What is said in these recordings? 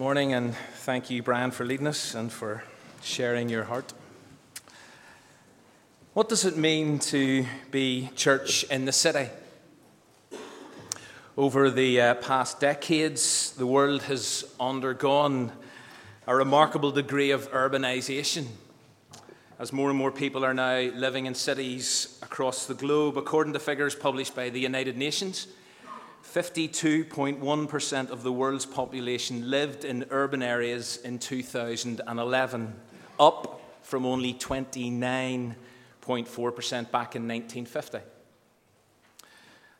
Morning, and thank you, Brian, for leading us and for sharing your heart. What does it mean to be church in the city? Over the uh, past decades, the world has undergone a remarkable degree of urbanization. As more and more people are now living in cities across the globe, according to figures published by the United Nations, 52.1% of the world's population lived in urban areas in 2011, up from only 29 0.4% back in 1950.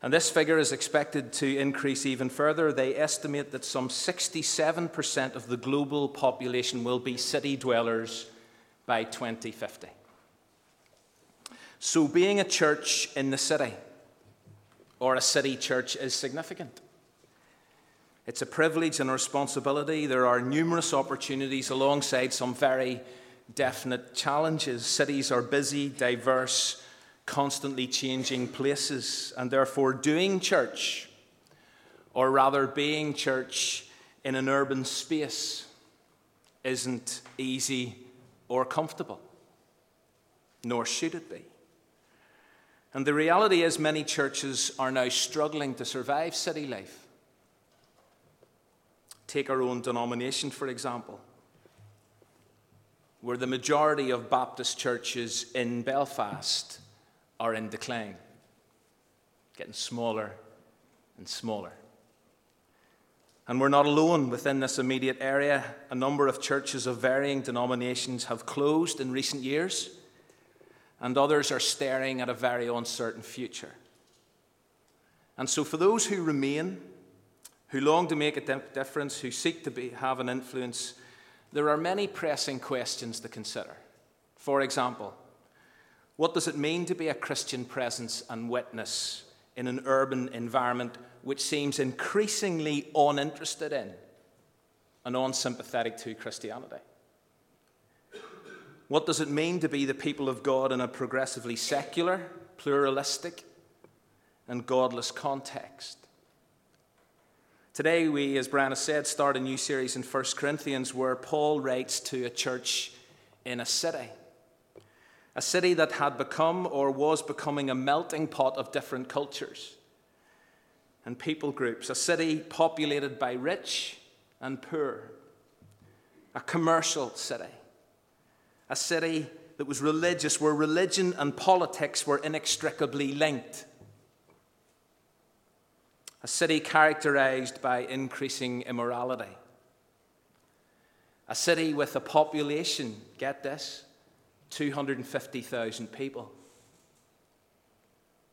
And this figure is expected to increase even further. They estimate that some 67% of the global population will be city dwellers by 2050. So, being a church in the city or a city church is significant. It's a privilege and a responsibility. There are numerous opportunities alongside some very definite challenges. Cities are busy, diverse, constantly changing places, and therefore doing church, or rather being church in an urban space, isn't easy or comfortable, nor should it be. And the reality is, many churches are now struggling to survive city life. Take our own denomination, for example where the majority of Baptist churches in Belfast are in decline, getting smaller and smaller. And we're not alone within this immediate area. A number of churches of varying denominations have closed in recent years, and others are staring at a very uncertain future. And so, for those who remain, who long to make a difference, who seek to be, have an influence, there are many pressing questions to consider. For example, what does it mean to be a Christian presence and witness in an urban environment which seems increasingly uninterested in and unsympathetic to Christianity? What does it mean to be the people of God in a progressively secular, pluralistic, and godless context? Today, we, as Brian has said, start a new series in 1 Corinthians where Paul writes to a church in a city. A city that had become or was becoming a melting pot of different cultures and people groups. A city populated by rich and poor. A commercial city. A city that was religious, where religion and politics were inextricably linked a city characterized by increasing immorality, a city with a population, get this, 250,000 people.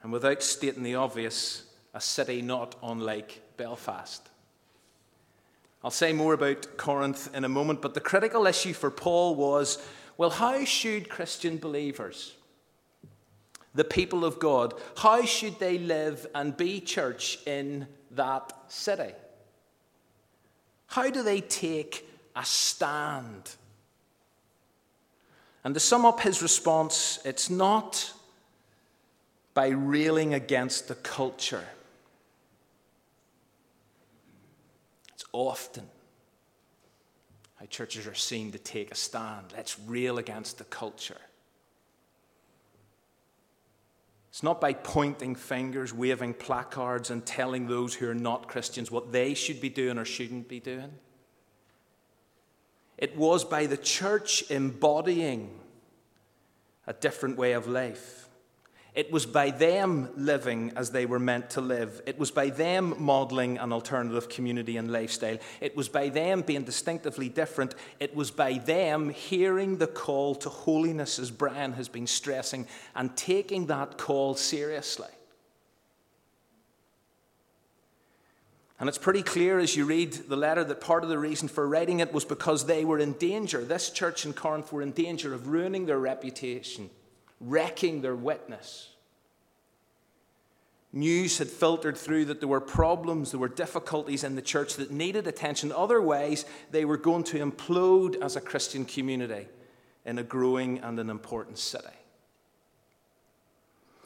And without stating the obvious, a city not unlike Belfast. I'll say more about Corinth in a moment, but the critical issue for Paul was well, how should Christian believers the people of God, how should they live and be church in that city? How do they take a stand? And to sum up his response, it's not by railing against the culture. It's often how churches are seen to take a stand. Let's rail against the culture. It's not by pointing fingers, waving placards, and telling those who are not Christians what they should be doing or shouldn't be doing. It was by the church embodying a different way of life. It was by them living as they were meant to live. It was by them modeling an alternative community and lifestyle. It was by them being distinctively different. It was by them hearing the call to holiness, as Brian has been stressing, and taking that call seriously. And it's pretty clear as you read the letter that part of the reason for writing it was because they were in danger. This church in Corinth were in danger of ruining their reputation wrecking their witness. News had filtered through that there were problems, there were difficulties in the church that needed attention. Otherwise, they were going to implode as a Christian community in a growing and an important city.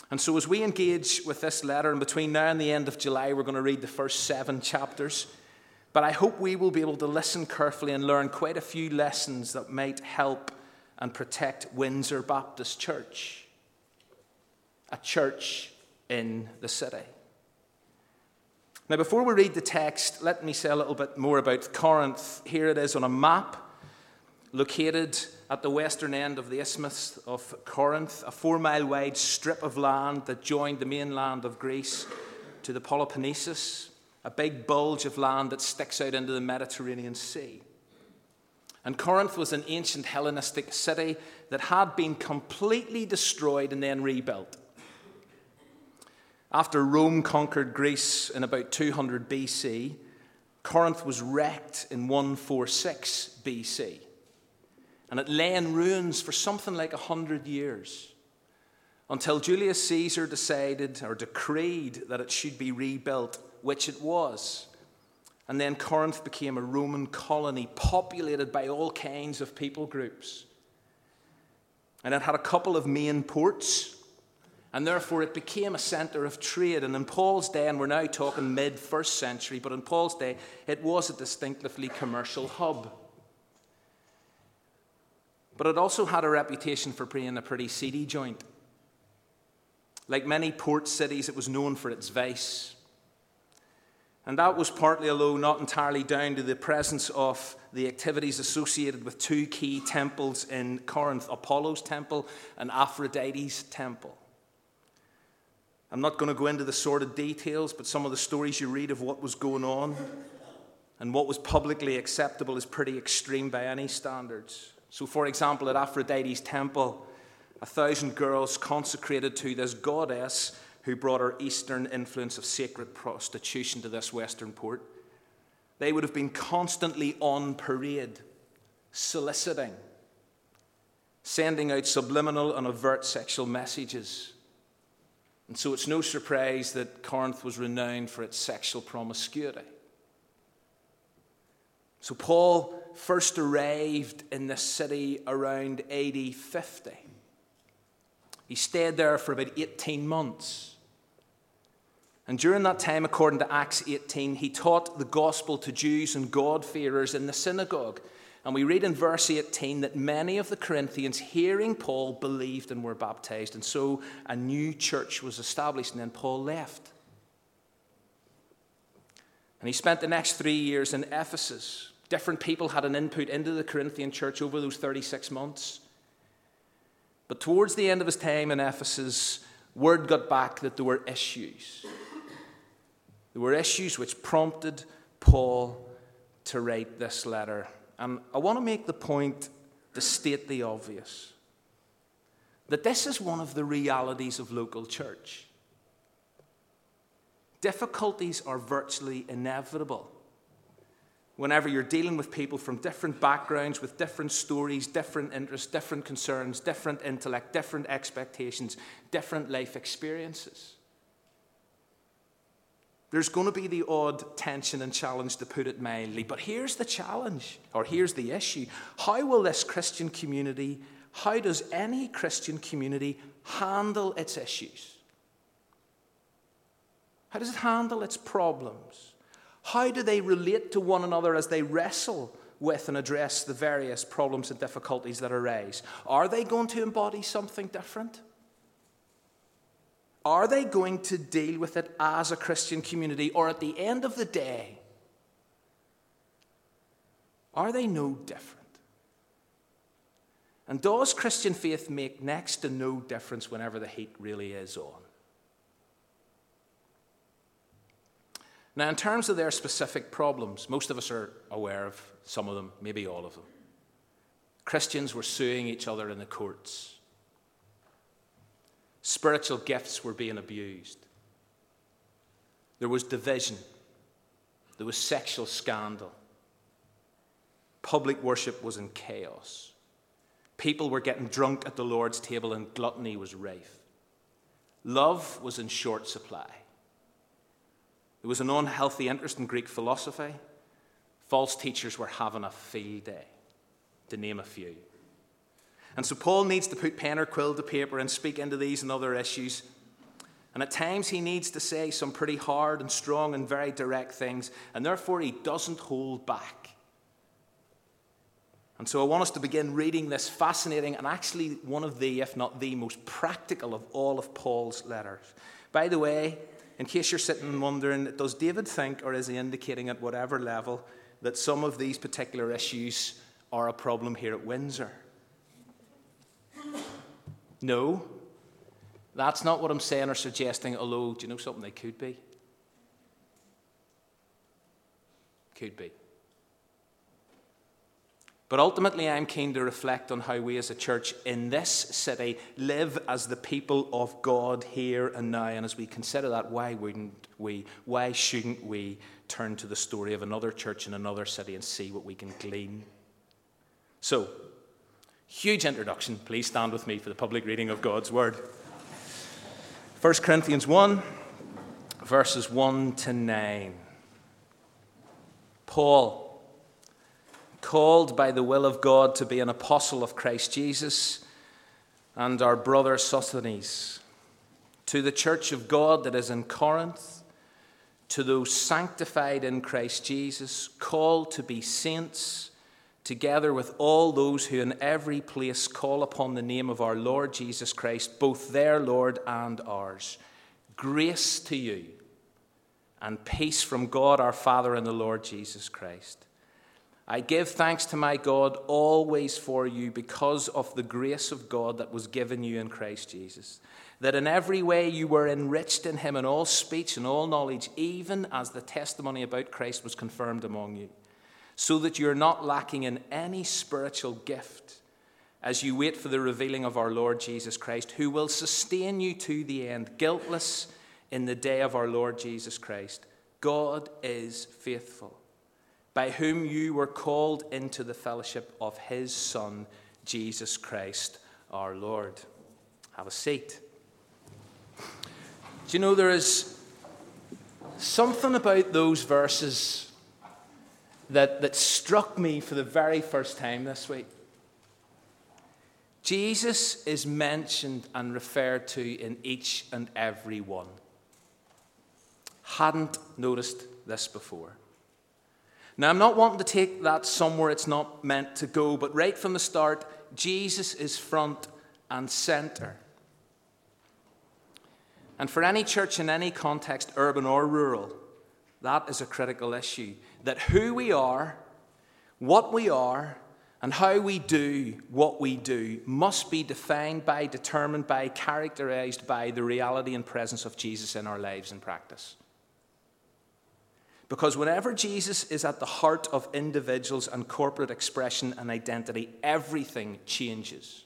And so, as we engage with this letter, and between now and the end of July, we're going to read the first seven chapters. But I hope we will be able to listen carefully and learn quite a few lessons that might help and protect Windsor Baptist Church, a church in the city. Now, before we read the text, let me say a little bit more about Corinth. Here it is on a map located at the western end of the Isthmus of Corinth, a four mile wide strip of land that joined the mainland of Greece to the Peloponnesus, a big bulge of land that sticks out into the Mediterranean Sea. And Corinth was an ancient Hellenistic city that had been completely destroyed and then rebuilt. After Rome conquered Greece in about 200 BC, Corinth was wrecked in 146 BC. And it lay in ruins for something like 100 years until Julius Caesar decided or decreed that it should be rebuilt, which it was. And then Corinth became a Roman colony populated by all kinds of people groups. And it had a couple of main ports, and therefore it became a center of trade. And in Paul's day, and we're now talking mid first century, but in Paul's day, it was a distinctively commercial hub. But it also had a reputation for being a pretty seedy joint. Like many port cities, it was known for its vice. And that was partly, although not entirely, down to the presence of the activities associated with two key temples in Corinth Apollo's temple and Aphrodite's temple. I'm not going to go into the sordid details, but some of the stories you read of what was going on and what was publicly acceptable is pretty extreme by any standards. So, for example, at Aphrodite's temple, a thousand girls consecrated to this goddess who brought our Eastern influence of sacred prostitution to this Western port, they would have been constantly on parade, soliciting, sending out subliminal and overt sexual messages. And so it's no surprise that Corinth was renowned for its sexual promiscuity. So Paul first arrived in this city around AD 50. He stayed there for about 18 months. And during that time, according to Acts 18, he taught the gospel to Jews and God-fearers in the synagogue. And we read in verse 18 that many of the Corinthians, hearing Paul, believed and were baptized. And so a new church was established, and then Paul left. And he spent the next three years in Ephesus. Different people had an input into the Corinthian church over those 36 months. But towards the end of his time in Ephesus, word got back that there were issues. There were issues which prompted Paul to write this letter. And I want to make the point to state the obvious that this is one of the realities of local church. Difficulties are virtually inevitable. Whenever you're dealing with people from different backgrounds, with different stories, different interests, different concerns, different intellect, different expectations, different life experiences. There's going to be the odd tension and challenge, to put it mildly. But here's the challenge, or here's the issue. How will this Christian community, how does any Christian community handle its issues? How does it handle its problems? How do they relate to one another as they wrestle with and address the various problems and difficulties that arise? Are they going to embody something different? Are they going to deal with it as a Christian community, or at the end of the day, are they no different? And does Christian faith make next to no difference whenever the heat really is on? Now, in terms of their specific problems, most of us are aware of some of them, maybe all of them. Christians were suing each other in the courts. Spiritual gifts were being abused. There was division. There was sexual scandal. Public worship was in chaos. People were getting drunk at the Lord's table and gluttony was rife. Love was in short supply. There was an unhealthy interest in Greek philosophy. False teachers were having a field day, to name a few. And so Paul needs to put pen or quill to paper and speak into these and other issues. And at times he needs to say some pretty hard and strong and very direct things, and therefore he doesn't hold back. And so I want us to begin reading this fascinating and actually one of the, if not the most practical of all of Paul's letters. By the way, in case you're sitting and wondering, does David think, or is he indicating at whatever level, that some of these particular issues are a problem here at Windsor? No, that's not what I'm saying or suggesting, although, do you know something? They could be. Could be. But ultimately, I'm keen to reflect on how we as a church in this city live as the people of God here and now. And as we consider that, why wouldn't we, why shouldn't we turn to the story of another church in another city and see what we can glean? So, huge introduction. Please stand with me for the public reading of God's Word. 1 Corinthians 1, verses 1 to 9. Paul called by the will of God to be an apostle of Christ Jesus, and our brother Sosthenes, to the church of God that is in Corinth, to those sanctified in Christ Jesus, called to be saints, together with all those who in every place call upon the name of our Lord Jesus Christ, both their Lord and ours. Grace to you and peace from God our Father and the Lord Jesus Christ. I give thanks to my God always for you because of the grace of God that was given you in Christ Jesus. That in every way you were enriched in him in all speech and all knowledge, even as the testimony about Christ was confirmed among you, so that you're not lacking in any spiritual gift as you wait for the revealing of our Lord Jesus Christ, who will sustain you to the end, guiltless in the day of our Lord Jesus Christ. God is faithful by whom you were called into the fellowship of his Son, Jesus Christ our Lord. Have a seat. Do you know there is something about those verses that, that struck me for the very first time this week? Jesus is mentioned and referred to in each and every one. Hadn't noticed this before. Now, I'm not wanting to take that somewhere it's not meant to go, but right from the start, Jesus is front and center. And for any church in any context, urban or rural, that is a critical issue. That who we are, what we are, and how we do what we do must be defined by, determined by, characterized by the reality and presence of Jesus in our lives and practice. Because whenever Jesus is at the heart of individuals and corporate expression and identity, everything changes.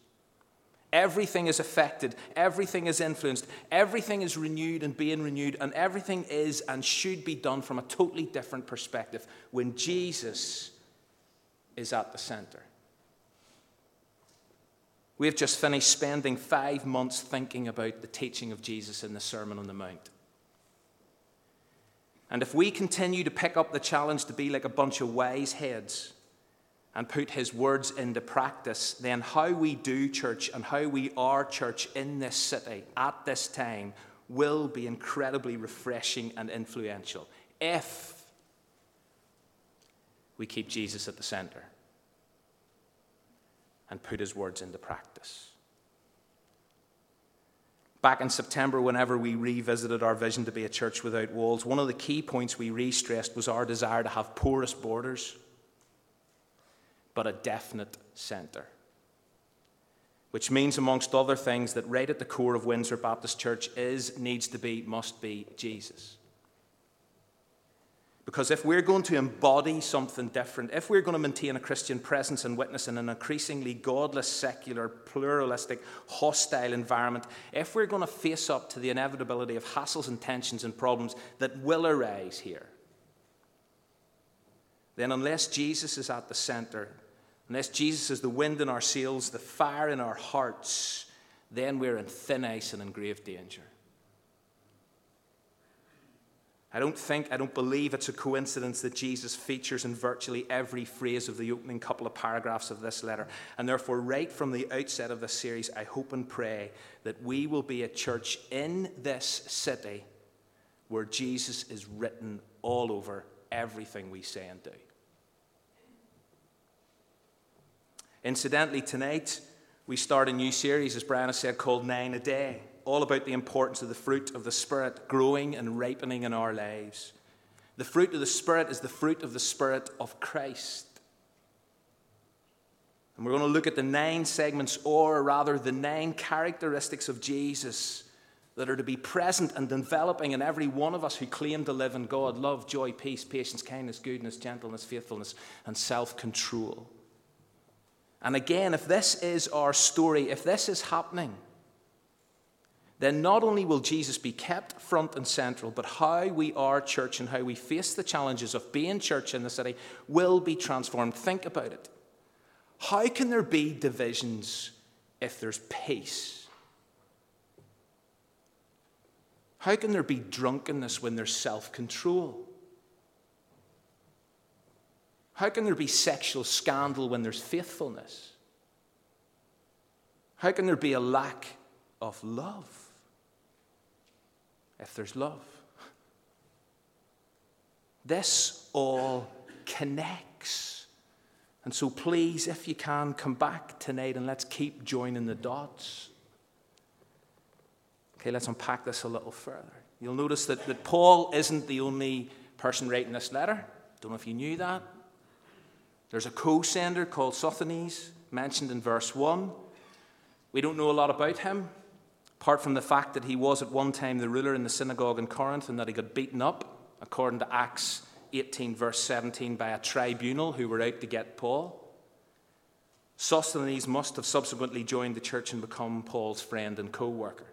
Everything is affected, everything is influenced, everything is renewed and being renewed, and everything is and should be done from a totally different perspective when Jesus is at the center. We have just finished spending five months thinking about the teaching of Jesus in the Sermon on the Mount. And if we continue to pick up the challenge to be like a bunch of wise heads and put his words into practice, then how we do church and how we are church in this city at this time will be incredibly refreshing and influential if we keep Jesus at the center and put his words into practice. Back in September, whenever we revisited our vision to be a church without walls, one of the key points we re stressed was our desire to have porous borders, but a definite centre. Which means, amongst other things, that right at the core of Windsor Baptist Church is, needs to be, must be Jesus. Because if we're going to embody something different, if we're going to maintain a Christian presence and witness in an increasingly godless, secular, pluralistic, hostile environment, if we're going to face up to the inevitability of hassles and tensions and problems that will arise here, then unless Jesus is at the center, unless Jesus is the wind in our sails, the fire in our hearts, then we're in thin ice and in grave danger. I don't think, I don't believe it's a coincidence that Jesus features in virtually every phrase of the opening couple of paragraphs of this letter. And therefore, right from the outset of this series, I hope and pray that we will be a church in this city where Jesus is written all over everything we say and do. Incidentally, tonight we start a new series, as Brian has said, called Nine a Day all about the importance of the fruit of the Spirit growing and ripening in our lives. The fruit of the Spirit is the fruit of the Spirit of Christ. And we're going to look at the nine segments, or rather, the nine characteristics of Jesus that are to be present and developing in every one of us who claim to live in God love, joy, peace, patience, kindness, goodness, gentleness, faithfulness, and self control. And again, if this is our story, if this is happening, then not only will Jesus be kept front and central, but how we are church and how we face the challenges of being church in the city will be transformed. Think about it. How can there be divisions if there's peace? How can there be drunkenness when there's self control? How can there be sexual scandal when there's faithfulness? How can there be a lack of love? if there's love. This all connects. And so, please, if you can, come back tonight and let's keep joining the dots. Okay, let's unpack this a little further. You'll notice that, that Paul isn't the only person writing this letter. Don't know if you knew that. There's a co sender called Sosthenes, mentioned in verse 1. We don't know a lot about him. Apart from the fact that he was at one time the ruler in the synagogue in Corinth and that he got beaten up, according to Acts 18, verse 17, by a tribunal who were out to get Paul. Sosthenes must have subsequently joined the church and become Paul's friend and co worker,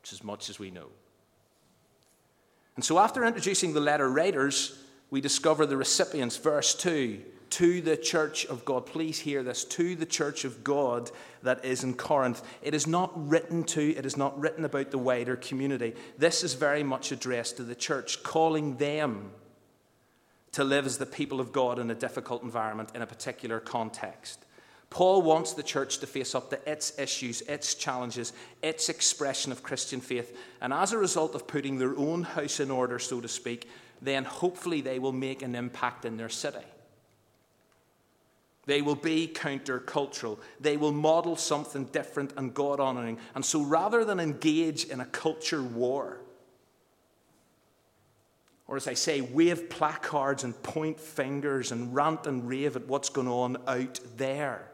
which is much as we know. And so, after introducing the letter writers, we discover the recipients. Verse 2 to the church of God. Please hear this to the church of God that is in Corinth. It is not written to, it is not written about the wider community. This is very much addressed to the church, calling them to live as the people of God in a difficult environment in a particular context. Paul wants the church to face up to its issues, its challenges, its expression of Christian faith. And as a result of putting their own house in order, so to speak, then hopefully they will make an impact in their city. They will be countercultural. They will model something different and God honoring. And so rather than engage in a culture war, or as I say, wave placards and point fingers and rant and rave at what's going on out there,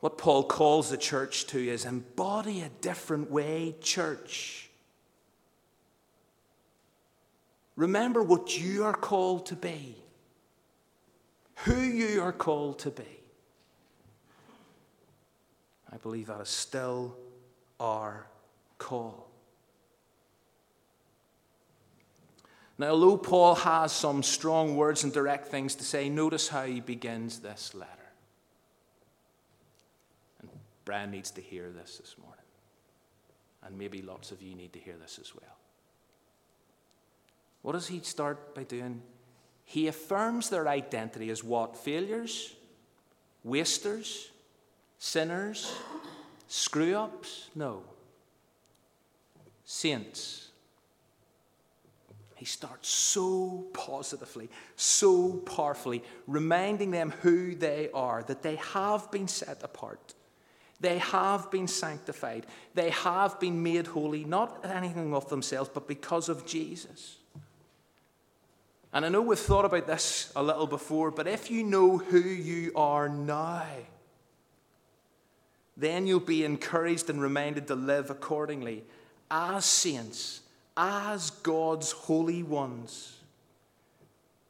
what Paul calls the church to is embody a different way, church. Remember what you are called to be, who you are called to be. I believe that is still our call. Now, although Paul has some strong words and direct things to say, notice how he begins this letter. And Brian needs to hear this this morning. And maybe lots of you need to hear this as well. What does he start by doing? He affirms their identity as what? Failures? Wasters? Sinners? Screw ups? No. Saints. He starts so positively, so powerfully, reminding them who they are, that they have been set apart. They have been sanctified. They have been made holy, not anything of themselves, but because of Jesus. And I know we've thought about this a little before, but if you know who you are now, then you'll be encouraged and reminded to live accordingly as saints, as God's holy ones.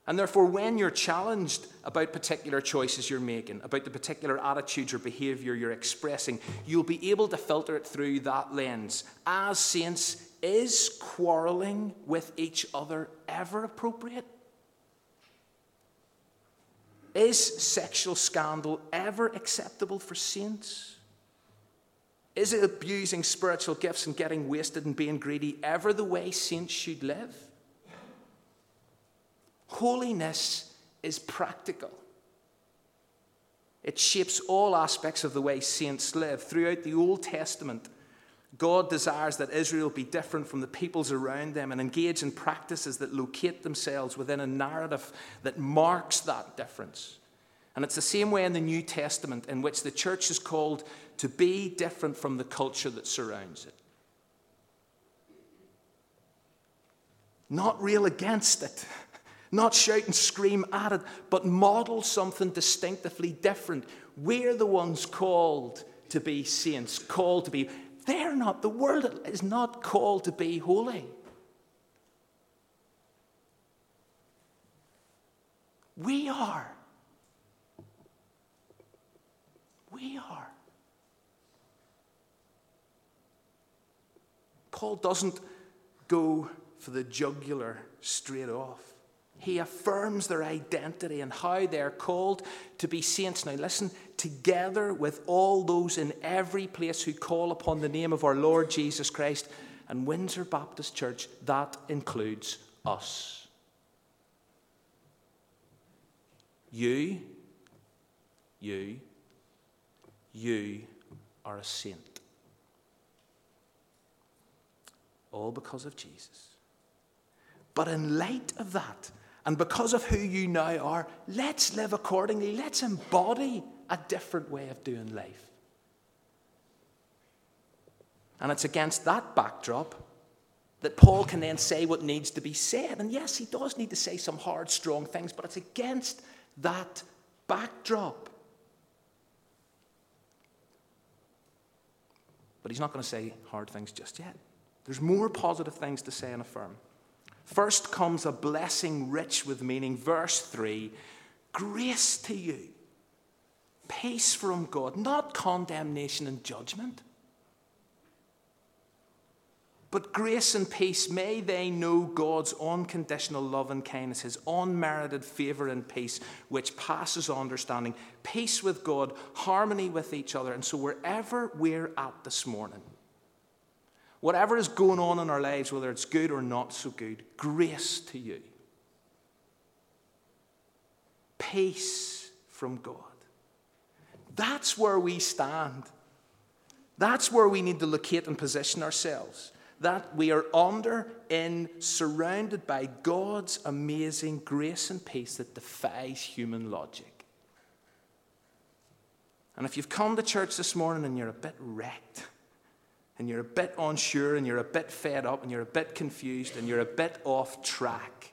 And therefore, when you're challenged about particular choices you're making, about the particular attitudes or behavior you're expressing, you'll be able to filter it through that lens. As saints, is quarreling with each other ever appropriate? Is sexual scandal ever acceptable for saints? Is it abusing spiritual gifts and getting wasted and being greedy ever the way saints should live? Holiness is practical. It shapes all aspects of the way saints live. Throughout the Old Testament, God desires that Israel be different from the peoples around them and engage in practices that locate themselves within a narrative that marks that difference. And it's the same way in the New Testament, in which the church is called to be different from the culture that surrounds it. Not rail against it, not shout and scream at it, but model something distinctively different. We're the ones called to be saints, called to be. They're not. The world is not called to be holy. We are. We are. Paul doesn't go for the jugular straight off. He affirms their identity and how they're called to be saints. Now, listen, together with all those in every place who call upon the name of our Lord Jesus Christ and Windsor Baptist Church, that includes us. You, you, you are a saint. All because of Jesus. But in light of that, and because of who you now are, let's live accordingly. Let's embody a different way of doing life. And it's against that backdrop that Paul can then say what needs to be said. And yes, he does need to say some hard, strong things, but it's against that backdrop. But he's not going to say hard things just yet. There's more positive things to say and affirm. First comes a blessing rich with meaning. Verse 3 Grace to you, peace from God, not condemnation and judgment. But grace and peace, may they know God's unconditional love and kindness, His unmerited favour and peace, which passes understanding, peace with God, harmony with each other. And so, wherever we're at this morning, Whatever is going on in our lives, whether it's good or not so good, grace to you. Peace from God. That's where we stand. That's where we need to locate and position ourselves. That we are under, in, surrounded by God's amazing grace and peace that defies human logic. And if you've come to church this morning and you're a bit wrecked, and you're a bit unsure and you're a bit fed up and you're a bit confused and you're a bit off track,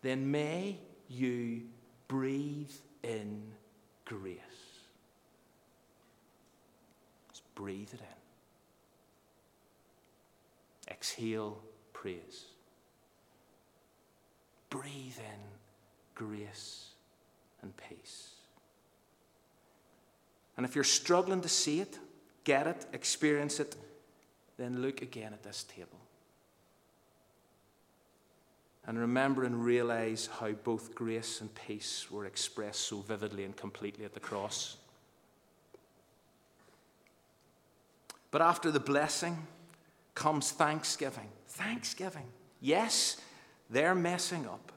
then may you breathe in grace. Just breathe it in. Exhale praise. Breathe in grace and peace. And if you're struggling to see it, get it, experience it, then look again at this table. And remember and realize how both grace and peace were expressed so vividly and completely at the cross. But after the blessing comes thanksgiving. Thanksgiving. Yes, they're messing up.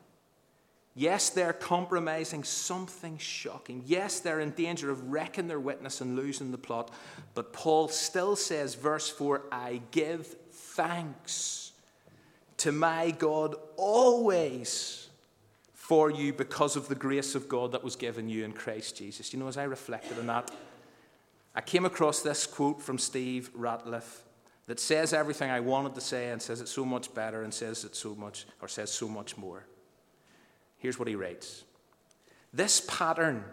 Yes, they're compromising something shocking. Yes, they're in danger of wrecking their witness and losing the plot. But Paul still says, verse 4 I give thanks to my God always for you because of the grace of God that was given you in Christ Jesus. You know, as I reflected on that, I came across this quote from Steve Ratliff that says everything I wanted to say and says it so much better and says it so much, or says so much more. Here's what he writes This pattern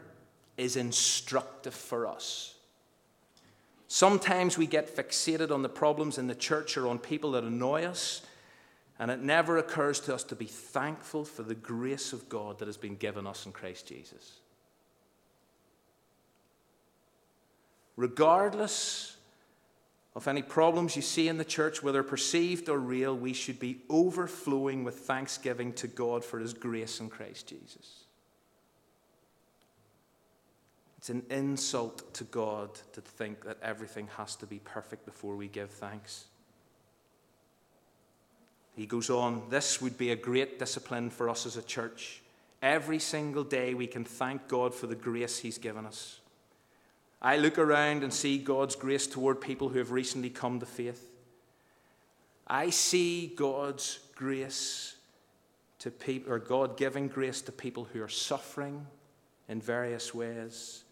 is instructive for us. Sometimes we get fixated on the problems in the church or on people that annoy us, and it never occurs to us to be thankful for the grace of God that has been given us in Christ Jesus. Regardless of any problems you see in the church, whether perceived or real, we should be overflowing with thanksgiving to God for His grace in Christ Jesus. It's an insult to God to think that everything has to be perfect before we give thanks. He goes on, this would be a great discipline for us as a church. Every single day we can thank God for the grace He's given us. I look around and see God's grace toward people who have recently come to faith. I see God's grace to people, or God giving grace to people who are suffering in various ways.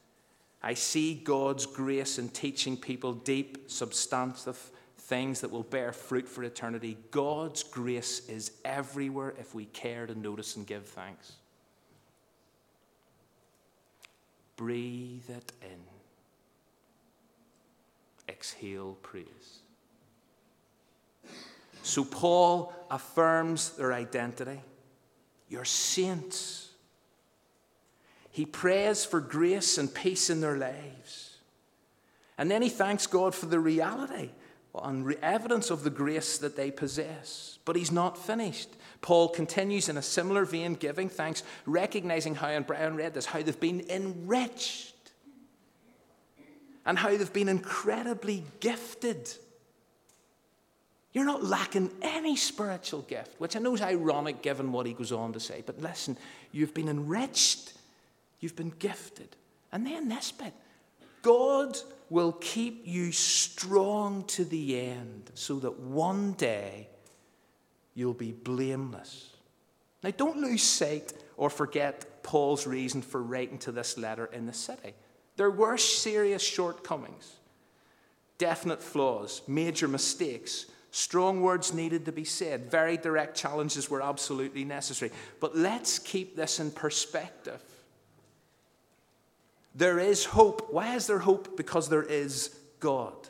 I see God's grace in teaching people deep, substantive things that will bear fruit for eternity. God's grace is everywhere if we care to notice and give thanks. Breathe it in. Exhale praise. So Paul affirms their identity. You're saints. He prays for grace and peace in their lives. And then he thanks God for the reality and evidence of the grace that they possess. But he's not finished. Paul continues in a similar vein, giving thanks, recognizing how, and Brian read this, how they've been enriched and how they've been incredibly gifted. You're not lacking any spiritual gift, which I know is ironic given what he goes on to say. But listen, you've been enriched You've been gifted. And then this bit God will keep you strong to the end so that one day you'll be blameless. Now, don't lose sight or forget Paul's reason for writing to this letter in the city. There were serious shortcomings, definite flaws, major mistakes. Strong words needed to be said. Very direct challenges were absolutely necessary. But let's keep this in perspective. There is hope. Why is there hope? Because there is God.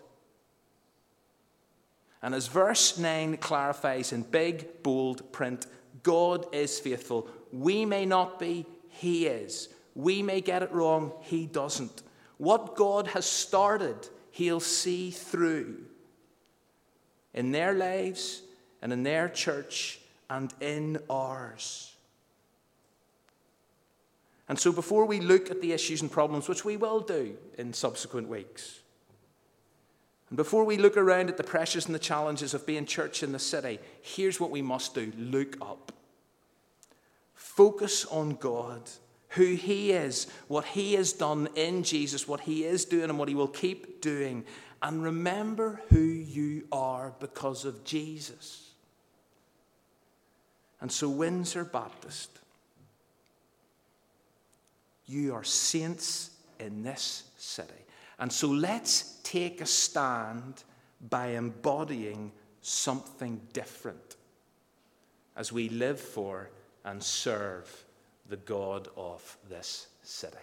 And as verse 9 clarifies in big, bold print, God is faithful. We may not be, He is. We may get it wrong, He doesn't. What God has started, He'll see through in their lives and in their church and in ours. And so, before we look at the issues and problems, which we will do in subsequent weeks, and before we look around at the pressures and the challenges of being church in the city, here's what we must do look up. Focus on God, who He is, what He has done in Jesus, what He is doing, and what He will keep doing. And remember who you are because of Jesus. And so, Windsor Baptist you are saints in this city. And so let's take a stand by embodying something different as we live for and serve the God of this city.